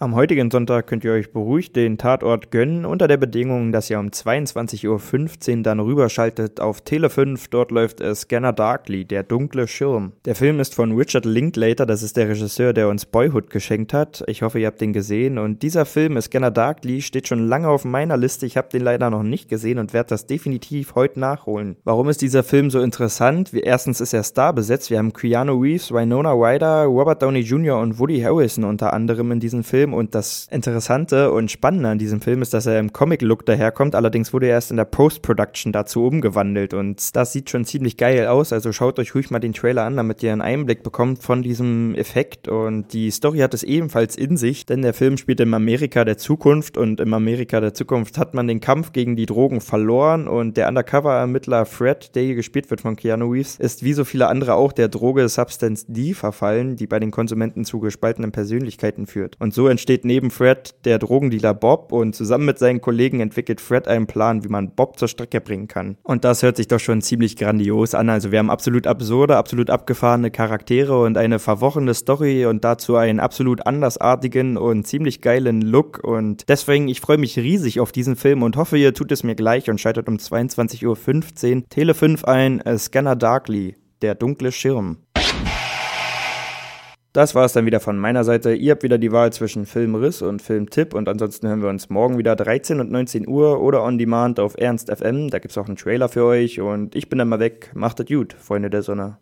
Am heutigen Sonntag könnt ihr euch beruhigt den Tatort gönnen, unter der Bedingung, dass ihr um 22.15 Uhr dann rüberschaltet auf Tele 5. Dort läuft Scanner Darkly, der dunkle Schirm. Der Film ist von Richard Linklater, das ist der Regisseur, der uns Boyhood geschenkt hat. Ich hoffe, ihr habt den gesehen. Und dieser Film, Scanner Darkly, steht schon lange auf meiner Liste. Ich habe den leider noch nicht gesehen und werde das definitiv heute nachholen. Warum ist dieser Film so interessant? erstens ist er Star besetzt. Wir haben Keanu Reeves, Winona Ryder, Robert Downey Jr. und Woody Harrison unter anderem in diesem Film und das Interessante und Spannende an diesem Film ist, dass er im Comic-Look daherkommt. Allerdings wurde er erst in der Post-Production dazu umgewandelt und das sieht schon ziemlich geil aus. Also schaut euch ruhig mal den Trailer an, damit ihr einen Einblick bekommt von diesem Effekt. Und die Story hat es ebenfalls in sich, denn der Film spielt im Amerika der Zukunft und im Amerika der Zukunft hat man den Kampf gegen die Drogen verloren und der Undercover-Ermittler Fred, der hier gespielt wird von Keanu Reeves, ist wie so viele andere auch der Droge Substance D verfallen, die bei den Konsumenten zu gespaltenen Persönlichkeiten führt. Und so entsteht steht neben Fred der Drogendealer Bob und zusammen mit seinen Kollegen entwickelt Fred einen Plan, wie man Bob zur Strecke bringen kann. Und das hört sich doch schon ziemlich grandios an. Also wir haben absolut absurde, absolut abgefahrene Charaktere und eine verworrene Story und dazu einen absolut andersartigen und ziemlich geilen Look. Und deswegen, ich freue mich riesig auf diesen Film und hoffe, ihr tut es mir gleich und schaltet um 22.15 Uhr Tele 5 ein, äh, Scanner Darkly, der dunkle Schirm. Das war es dann wieder von meiner Seite. Ihr habt wieder die Wahl zwischen Filmriss und Filmtipp und ansonsten hören wir uns morgen wieder 13 und 19 Uhr oder on demand auf Ernst FM. Da gibt es auch einen Trailer für euch und ich bin dann mal weg. Macht es gut, Freunde der Sonne.